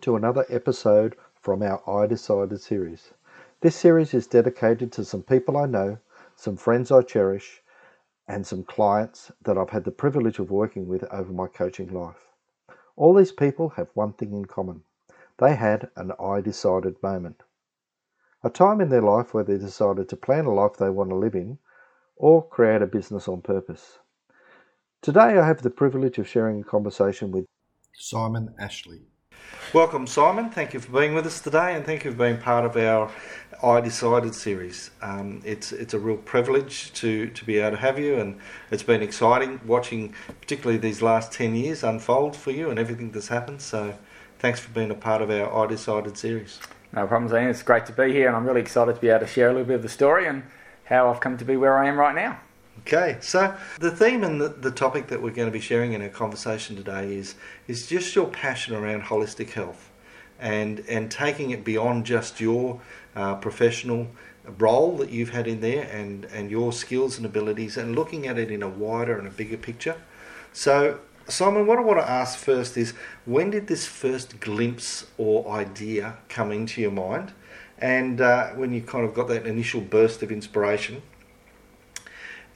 to another episode from our I Decided series. This series is dedicated to some people I know, some friends I cherish, and some clients that I've had the privilege of working with over my coaching life. All these people have one thing in common they had an I decided moment. A time in their life where they decided to plan a life they want to live in or create a business on purpose. Today I have the privilege of sharing a conversation with Simon Ashley. Welcome, Simon. Thank you for being with us today, and thank you for being part of our I Decided series. Um, it's it's a real privilege to, to be able to have you, and it's been exciting watching, particularly these last ten years unfold for you and everything that's happened. So, thanks for being a part of our I Decided series. No problems, Ian. It's great to be here, and I'm really excited to be able to share a little bit of the story and how I've come to be where I am right now. Okay, so the theme and the, the topic that we're going to be sharing in our conversation today is is just your passion around holistic health, and and taking it beyond just your uh, professional role that you've had in there and and your skills and abilities, and looking at it in a wider and a bigger picture. So, Simon, what I want to ask first is when did this first glimpse or idea come into your mind, and uh, when you kind of got that initial burst of inspiration?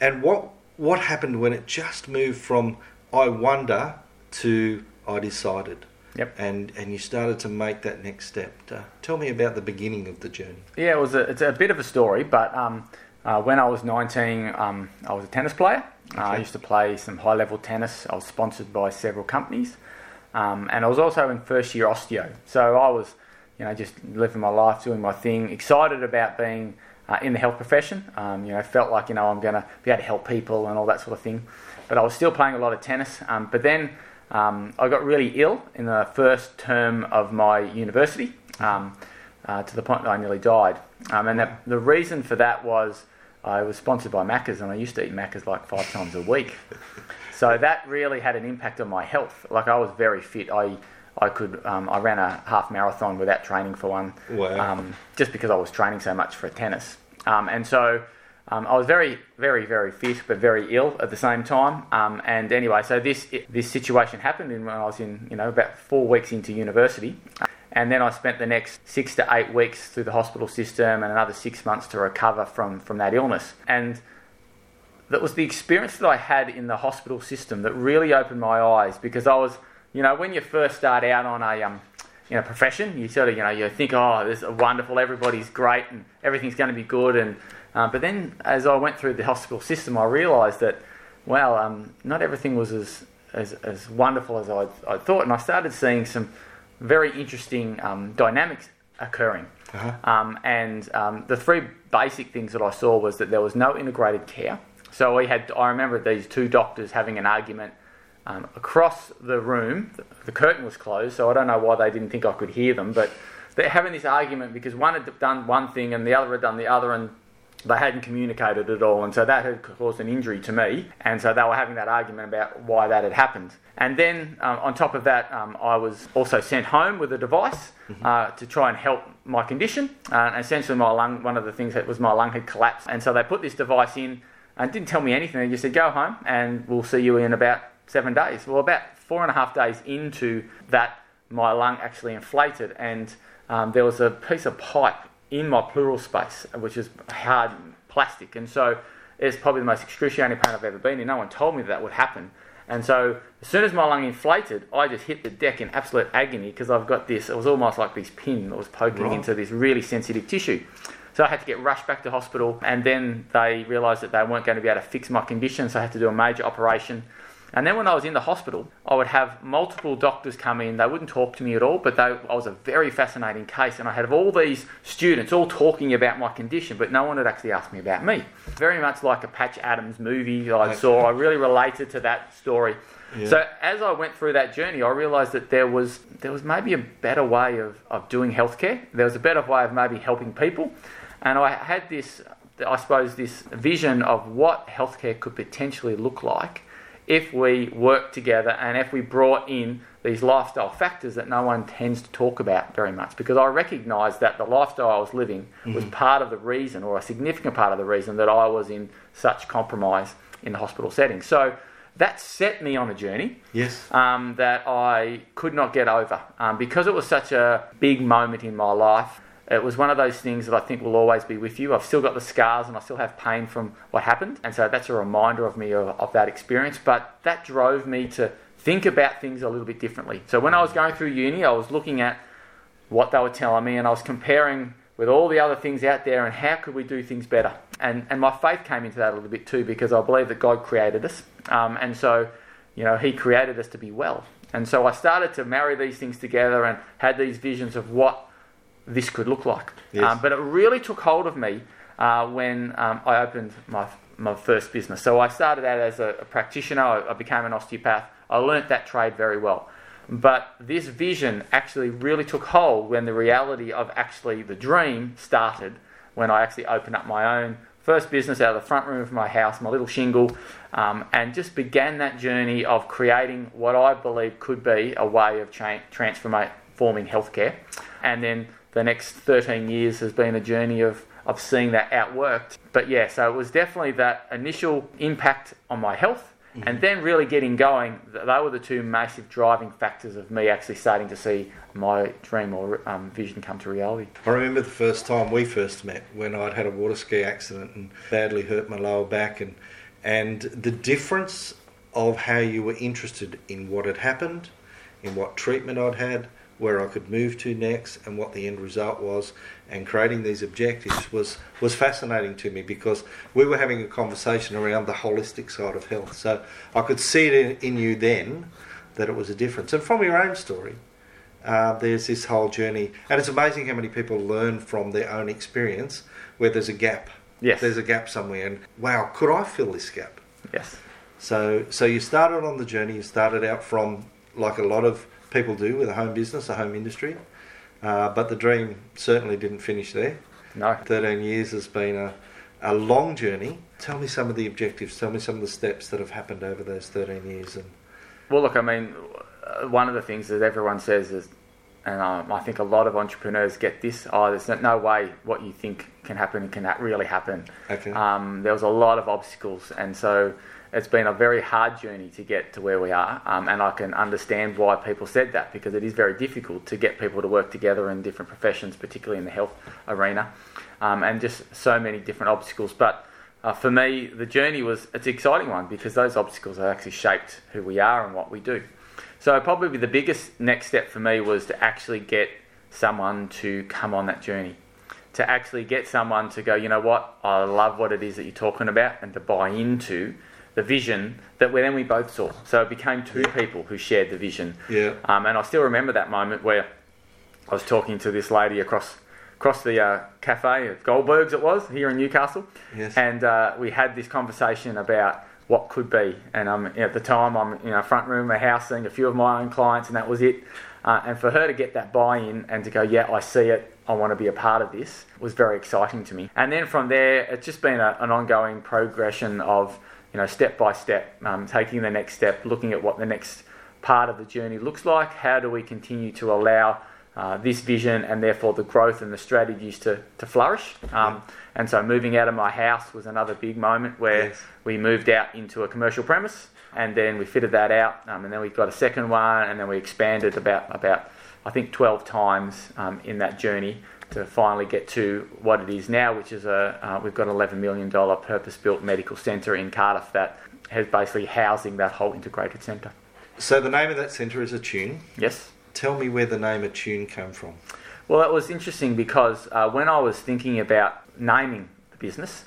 And what what happened when it just moved from I wonder to I decided? Yep. And and you started to make that next step. Uh, tell me about the beginning of the journey. Yeah, it was a, it's a bit of a story, but um, uh, when I was 19, um, I was a tennis player. Okay. Uh, I used to play some high level tennis. I was sponsored by several companies, um, and I was also in first year osteo. So I was, you know, just living my life, doing my thing, excited about being uh, in the health profession. Um, you know, felt like you know I'm going to be able to help people and all that sort of thing. But I was still playing a lot of tennis. Um, but then um, I got really ill in the first term of my university, um, uh, to the point that I nearly died. Um, and that, the reason for that was I was sponsored by Macca's, and I used to eat Macca's like five times a week. So that really had an impact on my health. Like I was very fit. I I could um, I ran a half marathon without training for one, wow. um, just because I was training so much for tennis. Um, and so um, I was very, very, very fit, but very ill at the same time. Um, and anyway, so this this situation happened when I was in, you know, about four weeks into university. And then I spent the next six to eight weeks through the hospital system and another six months to recover from, from that illness. And that was the experience that I had in the hospital system that really opened my eyes because I was, you know, when you first start out on a um, you know, profession. You sort of, you know, you think, oh, this is wonderful, everybody's great, and everything's going to be good. And uh, but then, as I went through the hospital system, I realised that, well, um, not everything was as as, as wonderful as I I thought, and I started seeing some very interesting um, dynamics occurring. Uh-huh. Um, and um, the three basic things that I saw was that there was no integrated care. So we had, I remember these two doctors having an argument um, across the room, the curtain was closed, so I don't know why they didn't think I could hear them, but they're having this argument because one had done one thing and the other had done the other, and they hadn't communicated at all, and so that had caused an injury to me, and so they were having that argument about why that had happened. And then um, on top of that, um, I was also sent home with a device mm-hmm. uh, to try and help my condition. Uh, and essentially, my lung, one of the things that was my lung had collapsed, and so they put this device in and didn't tell me anything. They just said, "Go home, and we'll see you in about seven days. Well, about four and a half days into that, my lung actually inflated, and um, there was a piece of pipe in my pleural space, which is hard plastic. And so it's probably the most excruciating pain I've ever been in. No one told me that, that would happen. And so as soon as my lung inflated, I just hit the deck in absolute agony because I've got this, it was almost like this pin that was poking right. into this really sensitive tissue. So I had to get rushed back to hospital, and then they realised that they weren't going to be able to fix my condition, so I had to do a major operation. And then when I was in the hospital, I would have multiple doctors come in. They wouldn't talk to me at all, but they, I was a very fascinating case. And I had all these students all talking about my condition, but no one had actually asked me about me. Very much like a Patch Adams movie that I saw. I really related to that story. Yeah. So as I went through that journey, I realised that there was there was maybe a better way of, of doing healthcare. There was a better way of maybe helping people, and I had this, I suppose, this vision of what healthcare could potentially look like if we worked together and if we brought in these lifestyle factors that no one tends to talk about very much because I recognised that the lifestyle I was living mm-hmm. was part of the reason or a significant part of the reason that I was in such compromise in the hospital setting. So that set me on a journey Yes. um, that I could not get over um, because it was such a big moment in my life. It was one of those things that I think will always be with you. I've still got the scars and I still have pain from what happened, and so that's a reminder of me of, of that experience. But that drove me to think about things a little bit differently. So when I was going through uni, I was looking at what they were telling me and I was comparing with all the other things out there and how could we do things better. And, and my faith came into that a little bit too because I believe that God created us. Um, and so, you know, He created us to be well. And so I started to marry these things together and had these visions of what this could look like. Yes. Um, but it really took hold of me uh, when um, I opened my, my first business. So I started out as a, a practitioner, I, I became an osteopath. I learnt that trade very well. But this vision actually really took hold when the reality of actually the dream started when I actually opened up my own first business out of the front room of my house, my little shingle, um, and just began that journey of creating what I believe could be a way of cha- transforming healthcare. And then the next 13 years has been a journey of, of seeing that outworked. But yeah, so it was definitely that initial impact on my health. And then really getting going, they were the two massive driving factors of me actually starting to see my dream or um, vision come to reality. I remember the first time we first met when I'd had a water ski accident and badly hurt my lower back and and the difference of how you were interested in what had happened, in what treatment I'd had, where I could move to next and what the end result was and creating these objectives was was fascinating to me because we were having a conversation around the holistic side of health. So I could see it in, in you then that it was a difference. And from your own story, uh, there's this whole journey, and it's amazing how many people learn from their own experience where there's a gap. Yes. There's a gap somewhere, and wow, could I fill this gap? Yes. So, so you started on the journey. You started out from like a lot of people do with a home business, a home industry, uh, but the dream certainly didn't finish there. No. 13 years has been a, a long journey. Tell me some of the objectives. Tell me some of the steps that have happened over those 13 years. And Well, look, I mean, uh, one of the things that everyone says is, and um, I think a lot of entrepreneurs get this: oh, there's no- no way what you think can happen can really happen. Okay. Um, there was a lot of obstacles, and so it's been a very hard journey to get to where we are. Um, and I can understand why people said that because it is very difficult to get people to work together in different professions, particularly in the health arena, um, and just so many different obstacles. But uh, for me, the journey was it's an exciting one because those obstacles have actually shaped who we are and what we do. So probably the biggest next step for me was to actually get someone to come on that journey, to actually get someone to go, you know what, I love what it is that you're talking about, and to buy into the vision that we, then we both saw. So it became two people who shared the vision. yeah, Um, and I still remember that moment where I was talking to this lady across across the uh, cafe at Goldberg's, it was here in Newcastle, Yes. and uh, we had this conversation about what could be. And um, at the time, I'm in a front room of my house seeing a few of my own clients, and that was it. Uh, and for her to get that buy-in and to go, yeah, I see it, I want to be a part of this, was very exciting to me. And then from there, it's just been a, an ongoing progression of, you know, step by step, um, taking the next step, looking at what the next part of the journey looks like. How do we continue to allow uh, this vision and therefore the growth and the strategies to, to flourish? Um, And so moving out of my house was another big moment where Yes. we moved out into a commercial premise and then we fitted that out um, and then we got a second one and then we expanded about, about I think 12 times um, in that journey to finally get to what it is now, which is a uh, we've got an $11 million purpose-built medical centre in Cardiff that has basically housing that whole integrated centre. So the name of that centre is Attune. Yes. Tell me where the name Attune came from. Well, it was interesting because uh, when I was thinking about naming the business,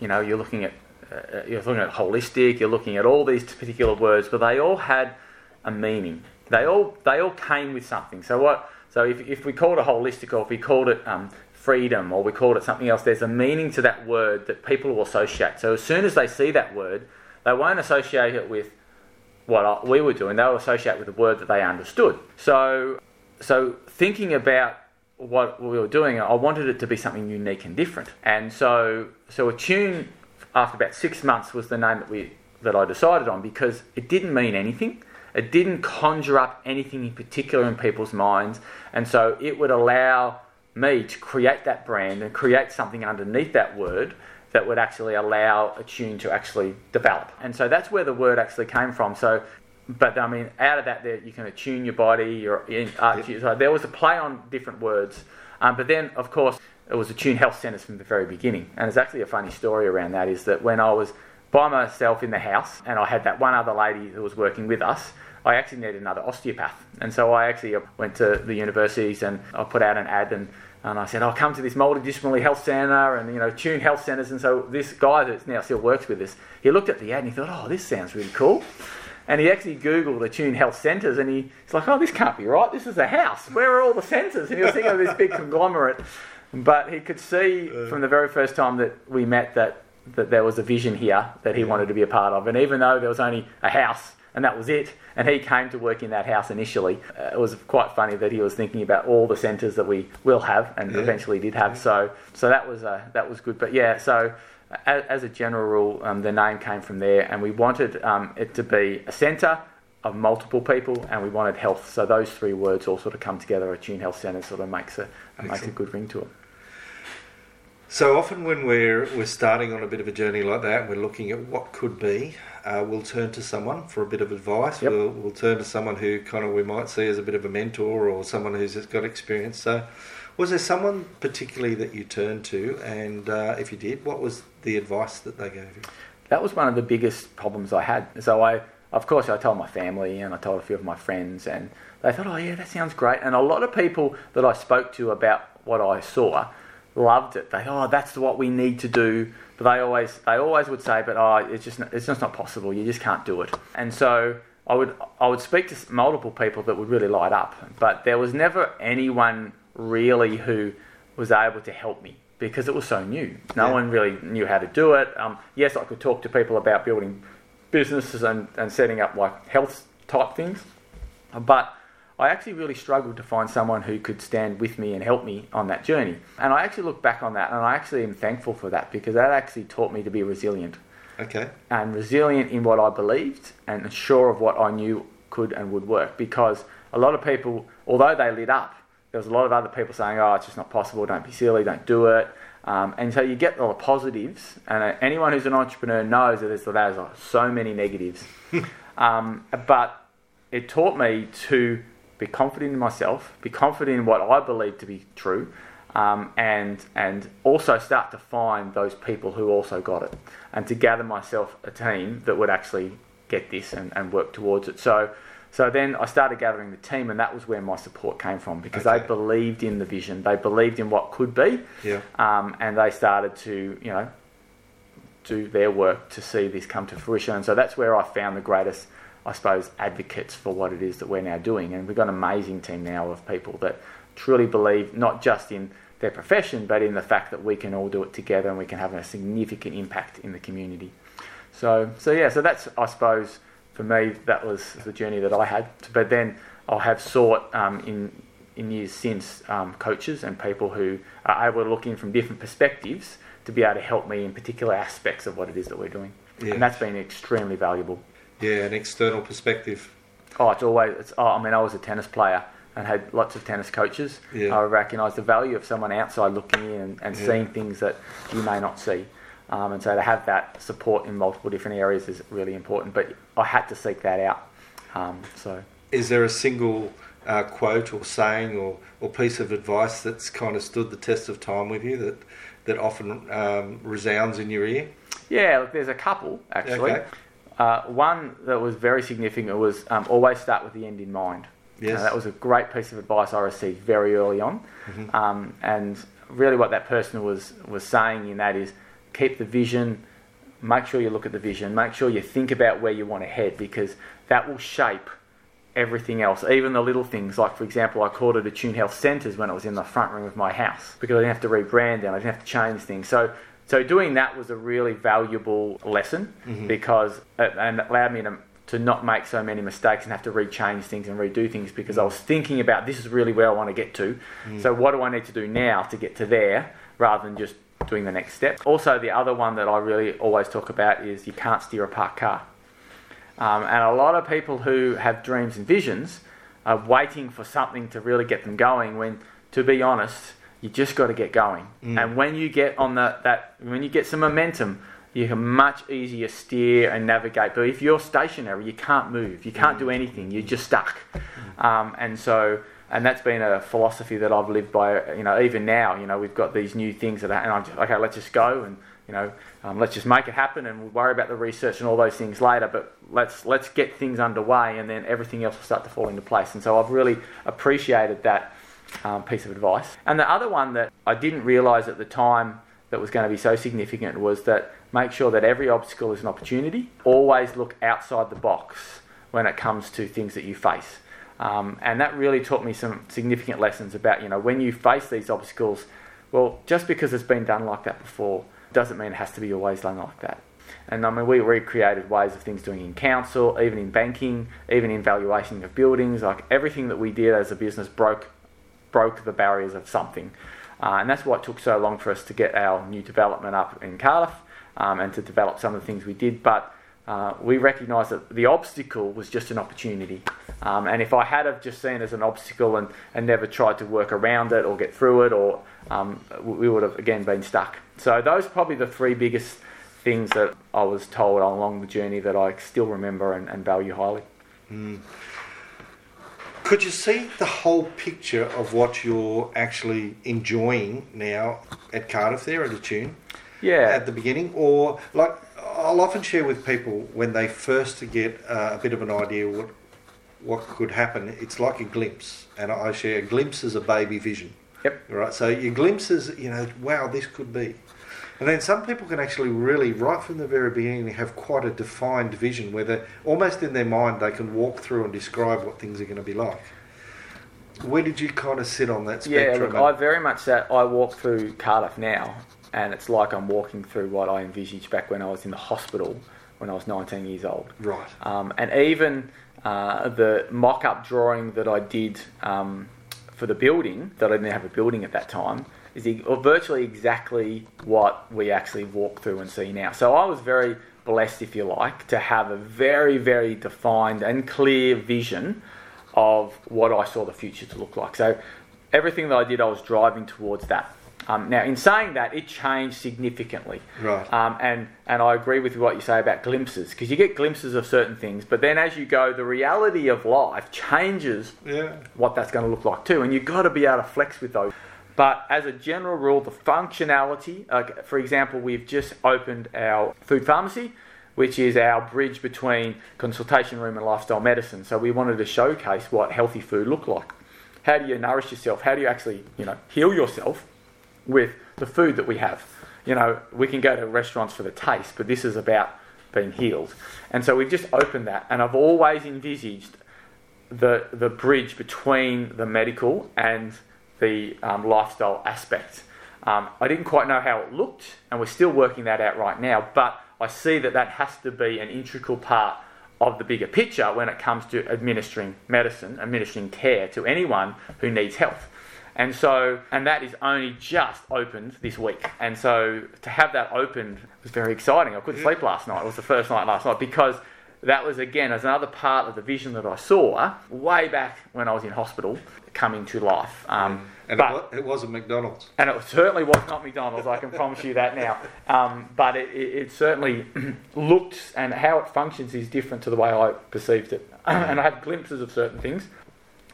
you know, you're looking at uh, you're looking at holistic, you're looking at all these particular words, but they all had a meaning. They all they all came with something. So what? So if, if we called it holistic, or if we called it um, freedom, or we called it something else, there's a meaning to that word that people will associate. So as soon as they see that word, they won't associate it with what we were doing. They'll associate with the word that they understood. So so thinking about what we were doing, I wanted it to be something unique and different. And so, so Attune after about six months, was the name that we that I decided on because it didn't mean anything. It didn't conjure up anything in particular in people's minds, and so it would allow me to create that brand and create something underneath that word that would actually allow Attune to actually develop. And so that's where the word actually came from. So, but I mean, out of that, there you can attune your body. Your uh, so there was a play on different words, um, but then of course it was Attune Health Centres from the very beginning. And there's actually a funny story around that. Is that when I was by myself in the house and I had that one other lady who was working with us. I actually needed another osteopath, and so I actually uh, went to the universities and I put out an ad and and I said, I'll come to this multidisciplinary health centre and, you know, Tune Health Centres. And so this guy that now still works with us, he looked at the ad and he thought, oh, this sounds really cool. And he actually Googled the Tune Health Centres and he, he's like, oh, this can't be right. This is a house. Where are all the centres? And he was thinking of this big conglomerate. But he could see from the very first time that we met that, that there was a vision here that he wanted to be a part of. And even though there was only a house and that was it. And he came to work in that house initially. Uh, it was quite funny that he was thinking about all the centres that we will have and yeah. eventually did have. So, so that was uh, that was good. But yeah, so as, as a general rule, um, the name came from there, and we wanted um, it to be a centre of multiple people, and we wanted health. So those three words all sort of come together. Attune Health Centre sort of makes a makes a good ring to it. So often when we're we're starting on a bit of a journey like that, we're looking at what could be. Uh, we'll turn to someone for a bit of advice. Yep. We'll, we'll turn to someone who kind of we might see as a bit of a mentor or someone who's got experience. So, was there someone particularly that you turned to, and uh, if you did, what was the advice that they gave you? That was one of the biggest problems I had. So I, of course, I told my family and I told a few of my friends, and they thought, "Oh yeah, that sounds great." And a lot of people that I spoke to about what I saw loved it. They, oh, that's what we need to do. But they always, they always would say, but oh, it's just, it's just not possible. You just can't do it. And so I would, I would speak to multiple people that would really light up, but there was never anyone really who was able to help me because it was so new. No yeah. one really knew how to do it. Um, yes, I could talk to people about building businesses and, and setting up like health type things, but I actually really struggled to find someone who could stand with me and help me on that journey. And I actually look back on that and I actually am thankful for that because that actually taught me to be resilient. Okay. And resilient in what I believed and sure of what I knew could and would work because a lot of people, although they lit up, there was a lot of other people saying, oh, it's just not possible, don't be silly, don't do it. Um, and so you get all the positives, and uh, anyone who's an entrepreneur knows that there's, there's so many negatives. um, but it taught me to be confident in myself, be confident in what I believe to be true, um, and and also start to find those people who also got it, and to gather myself a team that would actually get this and, and work towards it. So. So then I started gathering the team, and that was where my support came from because okay. they believed in the vision, they believed in what could be, yeah. um, and they started to, you know, do their work to see this come to fruition. And so that's where I found the greatest I suppose, advocates for what it is that we're now doing. And we've got an amazing team now of people that truly believe not just in their profession, but in the fact that we can all do it together and we can have a significant impact in the community. So, so yeah, so that's, I suppose, for me, that was the journey that I had. But then I have sought um, in, in years since um, coaches and people who are able to look in from different perspectives to be able to help me in particular aspects of what it is that we're doing. Yeah. And that's been extremely valuable. Yeah, an external perspective. Oh, it's always. It's. Oh, I mean, I was a tennis player and had lots of tennis coaches. Yeah. I recognise the value of someone outside looking in and, and yeah. seeing things that you may not see. Um, and so to have that support in multiple different areas is really important. But I had to seek that out. Um, so, is there a single uh, quote or saying or, or piece of advice that's kind of stood the test of time with you that that often um, resounds in your ear? Yeah, look, there's a couple actually. Okay. Uh, one that was very significant was um, always start with the end in mind. Yes. Uh, that was a great piece of advice I received very early on. Mm-hmm. Um, and really, what that person was, was saying in that is keep the vision, make sure you look at the vision, make sure you think about where you want to head because that will shape everything else, even the little things. Like, for example, I called it Attune Health Centres when it was in the front room of my house because I didn't have to rebrand and I didn't have to change things. So so doing that was a really valuable lesson mm-hmm. because it, and it allowed me to to not make so many mistakes and have to rechange things and redo things because I was thinking about this is really where I want to get to. Mm. So what do I need to do now to get to there rather than just doing the next step. Also, the other one that I really always talk about is you can't steer a parked car. Um, and a lot of people who have dreams and visions are waiting for something to really get them going when, to be honest, you just got to get going. Mm. And when you get on the, that, when you get some momentum, you can much easier steer and navigate. But if you're stationary, you can't move, you can't do anything, you're just stuck. Um, and so, and that's been a philosophy that I've lived by. You know, even now, you know, we've got these new things that, are, and I'm just okay. Let's just go and you know, um, let's just make it happen, and we'll worry about the research and all those things later. But let's let's get things underway, and then everything else will start to fall into place. And so I've really appreciated that um, piece of advice. And the other one that I didn't realise at the time that was going to be so significant was that make sure that every obstacle is an opportunity. Always look outside the box when it comes to things that you face. Um, and that really taught me some significant lessons about, you know, when you face these obstacles, well, just because it's been done like that before doesn't mean it has to be always done like that. And I mean, we recreated ways of things doing in council, even in banking, even in valuation of buildings. Like everything that we did as a business broke broke the barriers of something. Uh, and that's why it took so long for us to get our new development up in Cardiff um, and to develop some of the things we did. But uh, we recognised that the obstacle was just an opportunity. Um, and if I had have just seen it as an obstacle and, and never tried to work around it or get through it, or um, we would have again been stuck. So those are probably the three biggest things that I was told along the journey that I still remember and, and value highly. Mm. Could you see the whole picture of what you're actually enjoying now at Cardiff there at Attune? Yeah. At the beginning, or like I'll often share with people when they first get uh, a bit of an idea what what could happen. It's like a glimpse, and I share a glimpse is a baby vision. Yep. Right. So your glimpses, you know, wow, this could be. And then some people can actually really, right from the very beginning, have quite a defined vision where they're almost in their mind they can walk through and describe what things are going to be like. Where did you kind of sit on that Yeah, spectrum? look, I very much sat. I walk through Cardiff now, and it's like I'm walking through what I envisaged back when I was in the hospital when I was 19 years old. right. Um, and even uh, the mock-up drawing that I did um, for the building, that I didn't have a building at that time, is or virtually exactly what we actually walk through and see now. So I was very blessed, if you like, to have a very, very defined and clear vision of what I saw the future to look like. So everything that I did, I was driving towards that. Um, now, in saying that, it changed significantly. Right. Um, and, and I agree with what you say about glimpses, because you get glimpses of certain things, but then as you go, the reality of life changes Yeah. what that's going to look like too, and you've got to be able to flex with those. But as a general rule, the functionality, like for example, we've just opened our food pharmacy, which is our bridge between consultation room and lifestyle medicine. So we wanted to showcase what healthy food looked like. How do you nourish yourself? How do you actually, you know, heal yourself with the food that we have? You know, we can go to restaurants for the taste, but this is about being healed. And so we've just opened that, and I've always envisaged the the bridge between the medical and the um, lifestyle aspect. Um, I didn't quite know how it looked, and we're still working that out right now. But I see that that has to be an integral part of the bigger picture when it comes to administering medicine, administering care to anyone who needs health. And so, and that is only just opened this week. And so to have that opened was very exciting. I couldn't sleep last night. It was the first night last night because that was again as another part of the vision that I saw way back when I was in hospital coming to life. Um, And but- it, wasn't McDonald's. and it certainly was not McDonald's, I can promise you that now. Um, but it, it, certainly looked and how it functions is different to the way I perceived it. and I had glimpses of certain things.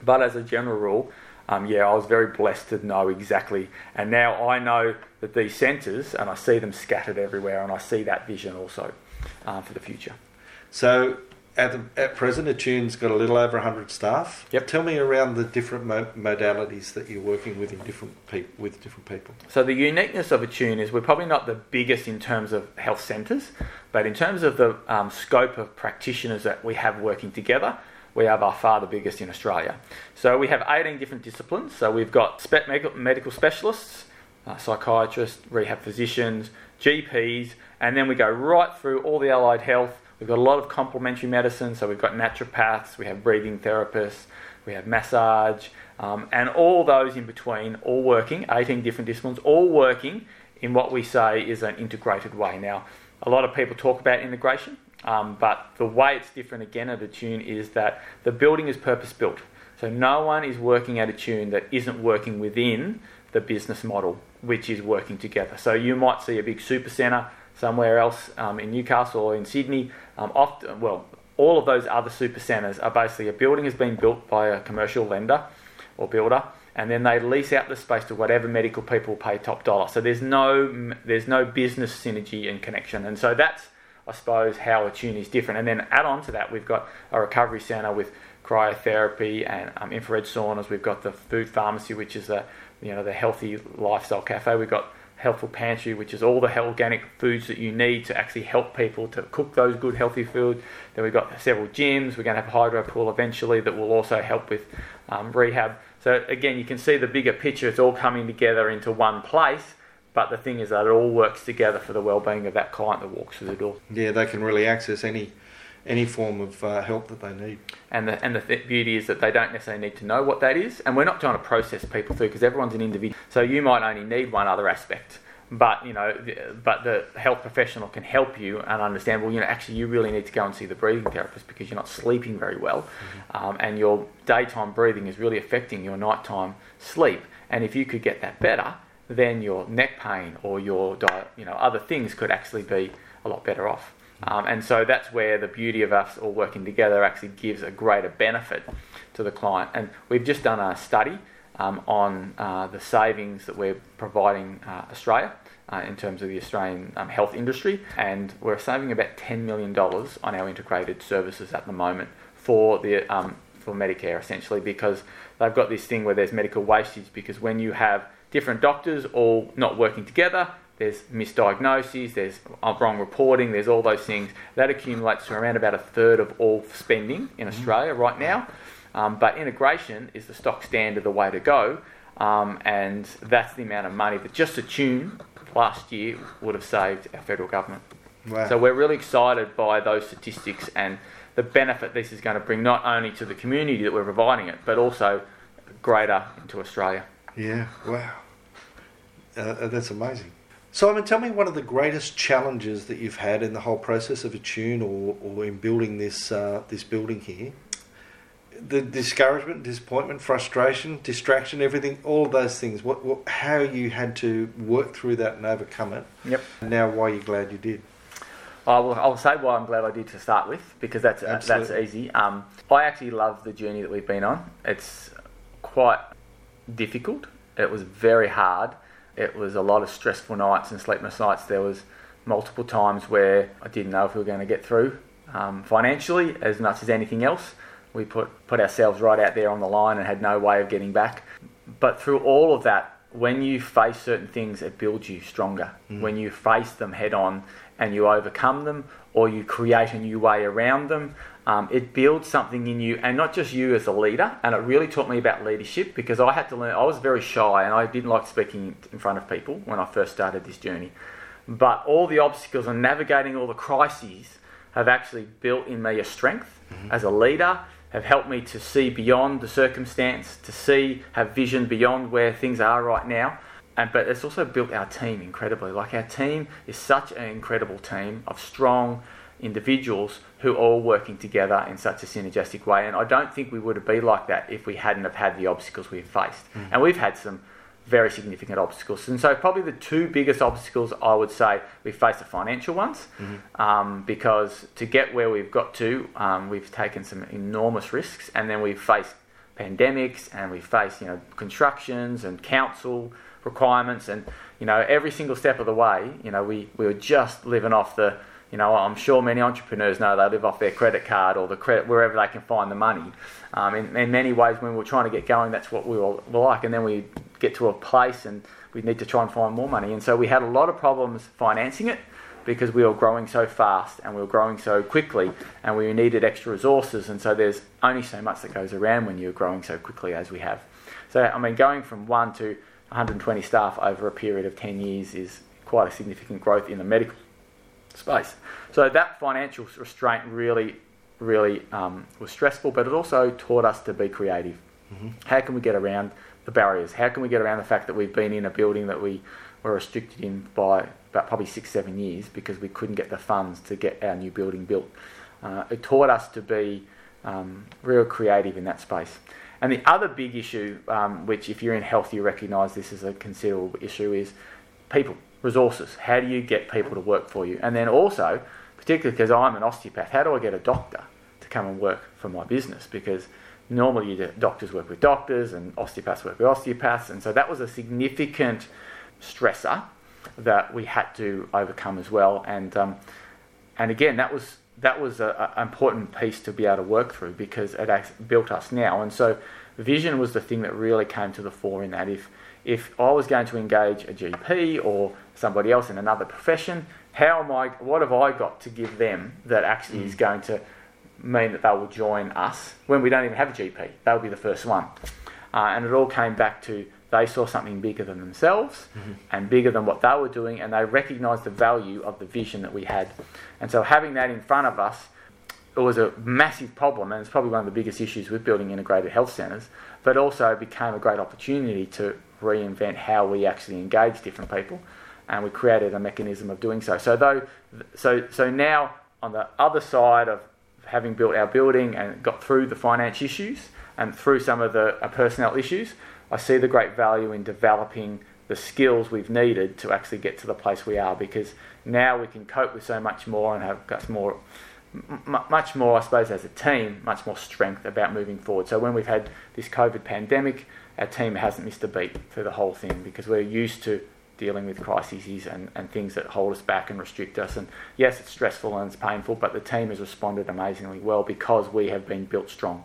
But as a general rule, um, yeah, I was very blessed to know exactly. And now I know that these centres, and I see them scattered everywhere, and I see that vision also um, for the future. So at, the, at present, Attune's got a little over 100 staff. Yep. Tell me around the different mo- modalities that you're working with in different peop with different people. So the uniqueness of Attune is we're probably not the biggest in terms of health centres, but in terms of the um, scope of practitioners that we have working together, we are by far the biggest in Australia. So we have 18 different disciplines. So we've got spe- medical, medical specialists, uh, psychiatrists, rehab physicians, GPs, and then we go right through all the allied health. We've got a lot of complementary medicine, so we've got naturopaths, we have breathing therapists, we have massage, um, and all those in between, all working, 18 different disciplines, all working in what we say is an integrated way. Now, a lot of people talk about integration, um, but the way it's different again at Attune is that the building is purpose built. So no one is working at Attune that isn't working within the business model which is working together. So you might see a big super centre somewhere else um, in Newcastle or in Sydney. Um, often, well, all of those other super centres are basically a building has been built by a commercial lender or builder, and then they lease out the space to whatever medical people pay top dollar. So there's no there's no business synergy and connection, and so that's I suppose how Attune is different. And then add on to that, we've got a recovery centre with cryotherapy and um, infrared saunas. We've got the food pharmacy, which is the you know the healthy lifestyle cafe. We've got Healthful Pantry, which is all the organic foods that you need to actually help people to cook those good healthy food. Then we've got several gyms. We're going to have a hydro pool eventually that will also help with um, rehab. So again, you can see the bigger picture. It's all coming together into one place. But the thing is that it all works together for the well-being of that client that walks through the door. Yeah, they can really access any any form of uh, help that they need. And the and the th- beauty is that they don't necessarily need to know what that is, and we're not trying to process people through because everyone's an individual. So you might only need one other aspect, but you know, but the health professional can help you and understand. Well, you know, actually, you really need to go and see the breathing therapist because you're not sleeping very well, mm-hmm. um, and your daytime breathing is really affecting your nighttime sleep. And if you could get that better, then your neck pain or your diet, you know, other things could actually be a lot better off. Um, and so that's where the beauty of us all working together actually gives a greater benefit to the client. And we've just done a study um, on uh, the savings that we're providing uh, Australia uh, in terms of the Australian um, health industry, and we're saving about $10 million on our integrated services at the moment for the um, for Medicare essentially because they've got this thing where there's medical wastage because when you have different doctors all not working together there's misdiagnoses, there's wrong reporting, there's all those things. That accumulates to around about a third of all spending in mm-hmm. Australia right now. Um, but integration is the stock standard, the way to go. Um, and that's the amount of money that just Attune last year would have saved our federal government. Wow. So we're really excited by those statistics and the benefit this is going to bring not only to the community that we're providing it, but also greater into Australia. Yeah, wow. Uh, that's amazing. Simon, tell me one of the greatest challenges that you've had in the whole process of Attune or, or in building this uh, this building here. The discouragement, disappointment, frustration, distraction, everything, all of those things. What, what, how you had to work through that and overcome it. Yep. And now, why you're glad you did. I will, I'll say why I'm glad I did to start with because that's uh, that's easy. Um, I actually love the journey that we've been on. It's quite difficult. It was very hard it was a lot of stressful nights and sleepless nights. There was multiple times where I didn't know if we were going to get through um, financially as much as anything else. We put put ourselves right out there on the line and had no way of getting back. But through all of that, when you face certain things, it builds you stronger. Mm. When you face them head on and you overcome them, or you create a new way around them, um, it builds something in you, and not just you as a leader. And it really taught me about leadership because I had to learn. I was very shy and I didn't like speaking in front of people when I first started this journey. But all the obstacles and navigating all the crises have actually built in me a strength mm-hmm. as a leader, have helped me to see beyond the circumstance, to see, have vision beyond where things are right now. And, but it's also built our team incredibly. Like our team is such an incredible team of strong, individuals who are all working together in such a synergistic way. And I don't think we would have been like that if we hadn't have had the obstacles we've faced. Mm. And we've had some very significant obstacles. And so probably the two biggest obstacles I would say we faced are financial ones mm-hmm. um, because to get where we've got to, um, we've taken some enormous risks and then we've faced pandemics and we've faced, you know, constructions and council requirements and, you know, every single step of the way, you know, we, we were just living off the, you know, I'm sure many entrepreneurs know they live off their credit card or the credit wherever they can find the money. Um, in, in, many ways, when we are trying to get going, that's what we were like. And then we get to a place and we need to try and find more money. And so we had a lot of problems financing it because we were growing so fast and we were growing so quickly and we needed extra resources. And so there's only so much that goes around when you're growing so quickly as we have. So, I mean, going from one to 120 staff over a period of 10 years is quite a significant growth in the medical space. So that financial restraint really, really um, was stressful, but it also taught us to be creative. Mm-hmm. How can we get around the barriers? How can we get around the fact that we've been in a building that we were restricted in by about probably six, seven years because we couldn't get the funds to get our new building built? Uh, it taught us to be um, real creative in that space. And the other big issue, um, which if you're in health, you recognise this as a considerable issue, is people, resources. How do you get people to work for you? And then also, particularly because I'm an osteopath, how do I get a doctor to come and work for my business? Because normally doctors work with doctors and osteopaths work with osteopaths. And so that was a significant stressor that we had to overcome as well. And, um, and again, that was that was an important piece to be able to work through because it built us now. And so vision was the thing that really came to the fore in that. If, if I was going to engage a GP or somebody else in another profession, how am I, what have I got to give them that actually mm. is going to mean that they will join us when we don't even have a GP? They'll be the first one. Uh, and it all came back to they saw something bigger than themselves mm-hmm. and bigger than what they were doing, and they recognized the value of the vision that we had. And so, having that in front of us, it was a massive problem, and it's probably one of the biggest issues with building integrated health centres, but also it became a great opportunity to reinvent how we actually engage different people, and we created a mechanism of doing so. So, though, so, so now on the other side of having built our building and got through the finance issues and through some of the uh, personnel issues, I see the great value in developing the skills we've needed to actually get to the place we are because now we can cope with so much more and have got more much more I suppose as a team much more strength about moving forward so when we've had this COVID pandemic our team hasn't missed a beat through the whole thing because we're used to dealing with crises and, and things that hold us back and restrict us and yes it's stressful and it's painful but the team has responded amazingly well because we have been built strong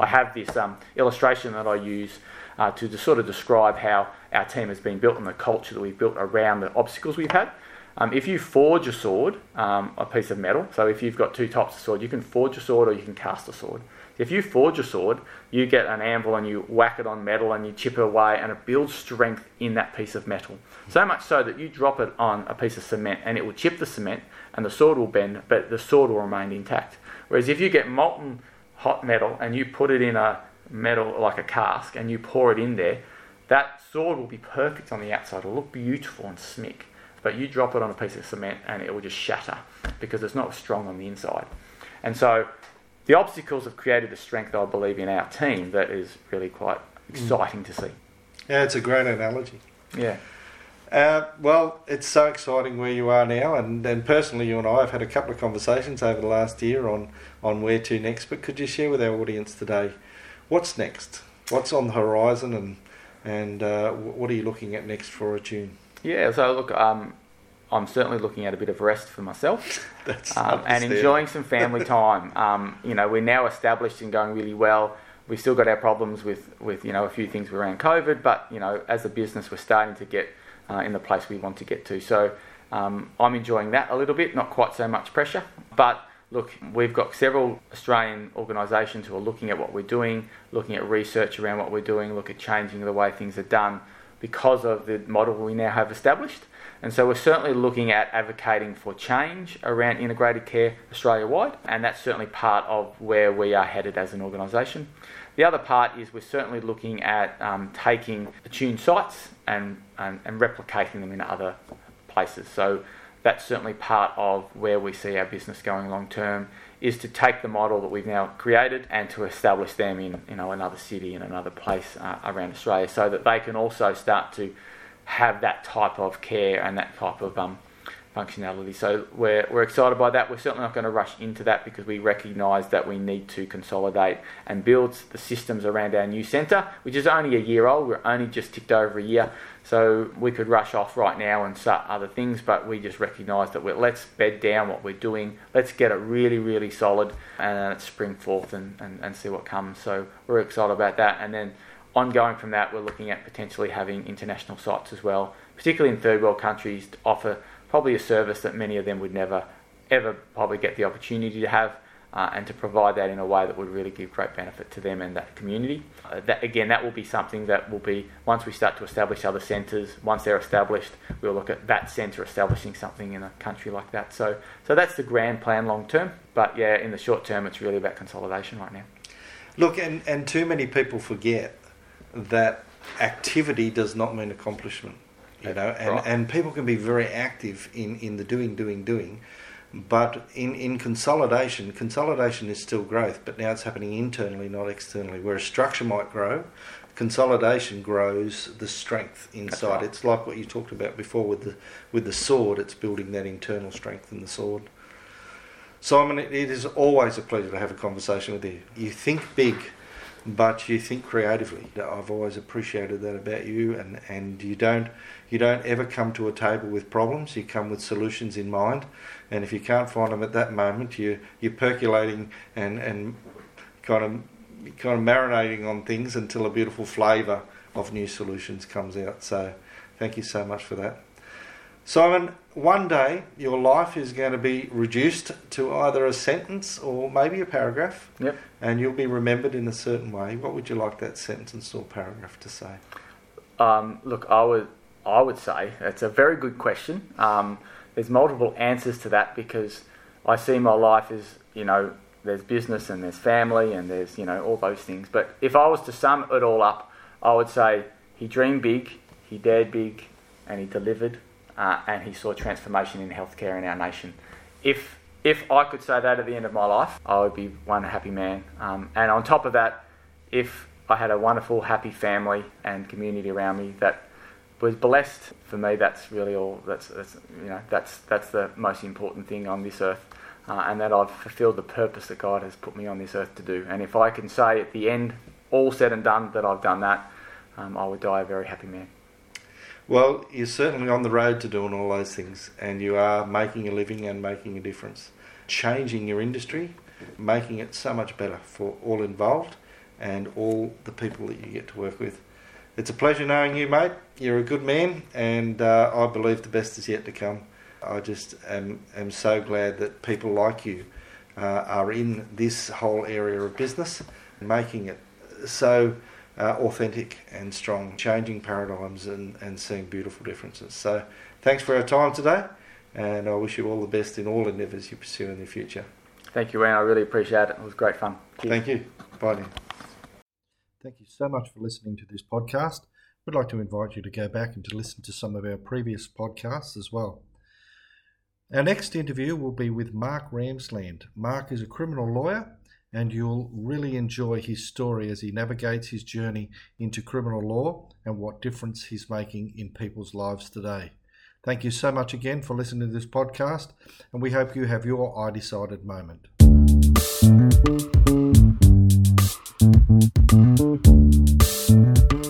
I have this um, illustration that I use uh, to, to sort of describe how our team has been built and the culture that we've built around the obstacles we've had. Um, if you forge a sword, um, a piece of metal, so if you've got two types of sword, you can forge a sword or you can cast a sword. If you forge a sword, you get an anvil and you whack it on metal and you chip it away and it builds strength in that piece of metal. So much so that you drop it on a piece of cement and it will chip the cement and the sword will bend, but the sword will remain intact. Whereas if you get molten hot metal and you put it in a metal like a cask and you pour it in there, that sword will be perfect on the outside. It'll look beautiful and smick. But you drop it on a piece of cement and it will just shatter because it's not strong on the inside. And so the obstacles have created the strength, I believe, in our team that is really quite exciting mm. to see. Yeah, it's a great analogy. Yeah. Uh, well, it's so exciting where you are now, and, and personally, you and I have had a couple of conversations over the last year on, on where to next. But could you share with our audience today what's next? What's on the horizon, and and uh, what are you looking at next for Attune? Yeah, so look, um, I'm certainly looking at a bit of rest for myself, um, and enjoying some family time. Um, you know, we're now established and going really well. We've still got our problems with with you know a few things around COVID, but you know, as a business, we're starting to get uh, in the place we want to get to. So um, I'm enjoying that a little bit, not quite so much pressure, but look, we've got several Australian organisations who are looking at what we're doing, looking at research around what we're doing, look at changing the way things are done because of the model we now have established. And so we're certainly looking at advocating for change around integrated care Australia wide, and that's certainly part of where we are headed as an organisation. The other part is we're certainly looking at um, taking Attune sites and, and, and replicating them in other places. So that's certainly part of where we see our business going long term is to take the model that we've now created and to establish them in you know another city in another place uh, around Australia so that they can also start to have that type of care and that type of um, functionality. So we're, we're excited by that. We're certainly not going to rush into that because we recognise that we need to consolidate and build the systems around our new centre, which is only a year old. We're only just ticked over a year. So we could rush off right now and start other things, but we just recognise that we're, let's bed down what we're doing. Let's get it really, really solid and then spring forth and, and, and see what comes. So we're excited about that. And then ongoing from that, we're looking at potentially having international sites as well, particularly in third world countries, to offer probably a service that many of them would never ever probably get the opportunity to have. Uh, and to provide that in a way that would really give great benefit to them and that community. Uh, that again, that will be something that will be once we start to establish other centres. Once they're established, we'll look at that centre establishing something in a country like that. So, so that's the grand plan long term. But yeah, in the short term, it's really about consolidation right now. Look, and and too many people forget that activity does not mean accomplishment you know, and, right. and people can be very active in, in the doing, doing, doing, But in, in consolidation, consolidation is still growth, but now it's happening internally, not externally. Where a structure might grow, consolidation grows the strength inside. right. It's like what you talked about before with the with the sword. It's building that internal strength in the sword. Simon, it is always a pleasure to have a conversation with you. You think big, but you think creatively. I've always appreciated that about you, and, and you don't you don't ever come to a table with problems. You come with solutions in mind, and if you can't find them at that moment, you you're percolating and and kind of kind of marinating on things until a beautiful flavour of new solutions comes out. So, thank you so much for that. Simon, one day your life is going to be reduced to either a sentence or maybe a paragraph, Yep. and you'll be remembered in a certain way. What would you like that sentence or paragraph to say? Um, look, I would I would say it's a very good question. Um, there's multiple answers to that because I see my life as you know there's business and there's family and there's you know all those things. But if I was to sum it all up, I would say he dreamed big, he dared big, and he delivered, uh, and he saw transformation in healthcare in our nation. If if I could say that at the end of my life, I would be one happy man. Um, and on top of that, if I had a wonderful, happy family and community around me that was blessed, for me, that's really all. That's, that's you know that's that's the most important thing on this earth, uh, and that I've fulfilled the purpose that God has put me on this earth to do. And if I can say at the end, all said and done, that I've done that, um, I would die a very happy man. Well, you're certainly on the road to doing all those things, and you are making a living and making a difference, changing your industry, making it so much better for all involved and all the people that you get to work with. It's a pleasure knowing you, mate. You're a good man, and uh, I believe the best is yet to come. I just am, am so glad that people like you uh, are in this whole area of business, making it so uh, authentic and strong, changing paradigms and, and seeing beautiful differences. So, thanks for our time today, and I wish you all the best in all endeavours you pursue in the future. Thank you, Wayne. I really appreciate it. It was great fun. Cheers. Thank you. Bye now. Thank you so much for listening to this podcast. We'd like to invite you to go back and to listen to some of our previous podcasts as well. Our next interview will be with Mark Ramsland. Mark is a criminal lawyer, and you'll really enjoy his story as he navigates his journey into criminal law and what difference he's making in people's lives today. Thank you so much again for listening to this podcast, and we hope you have your I decided moment. Thank you.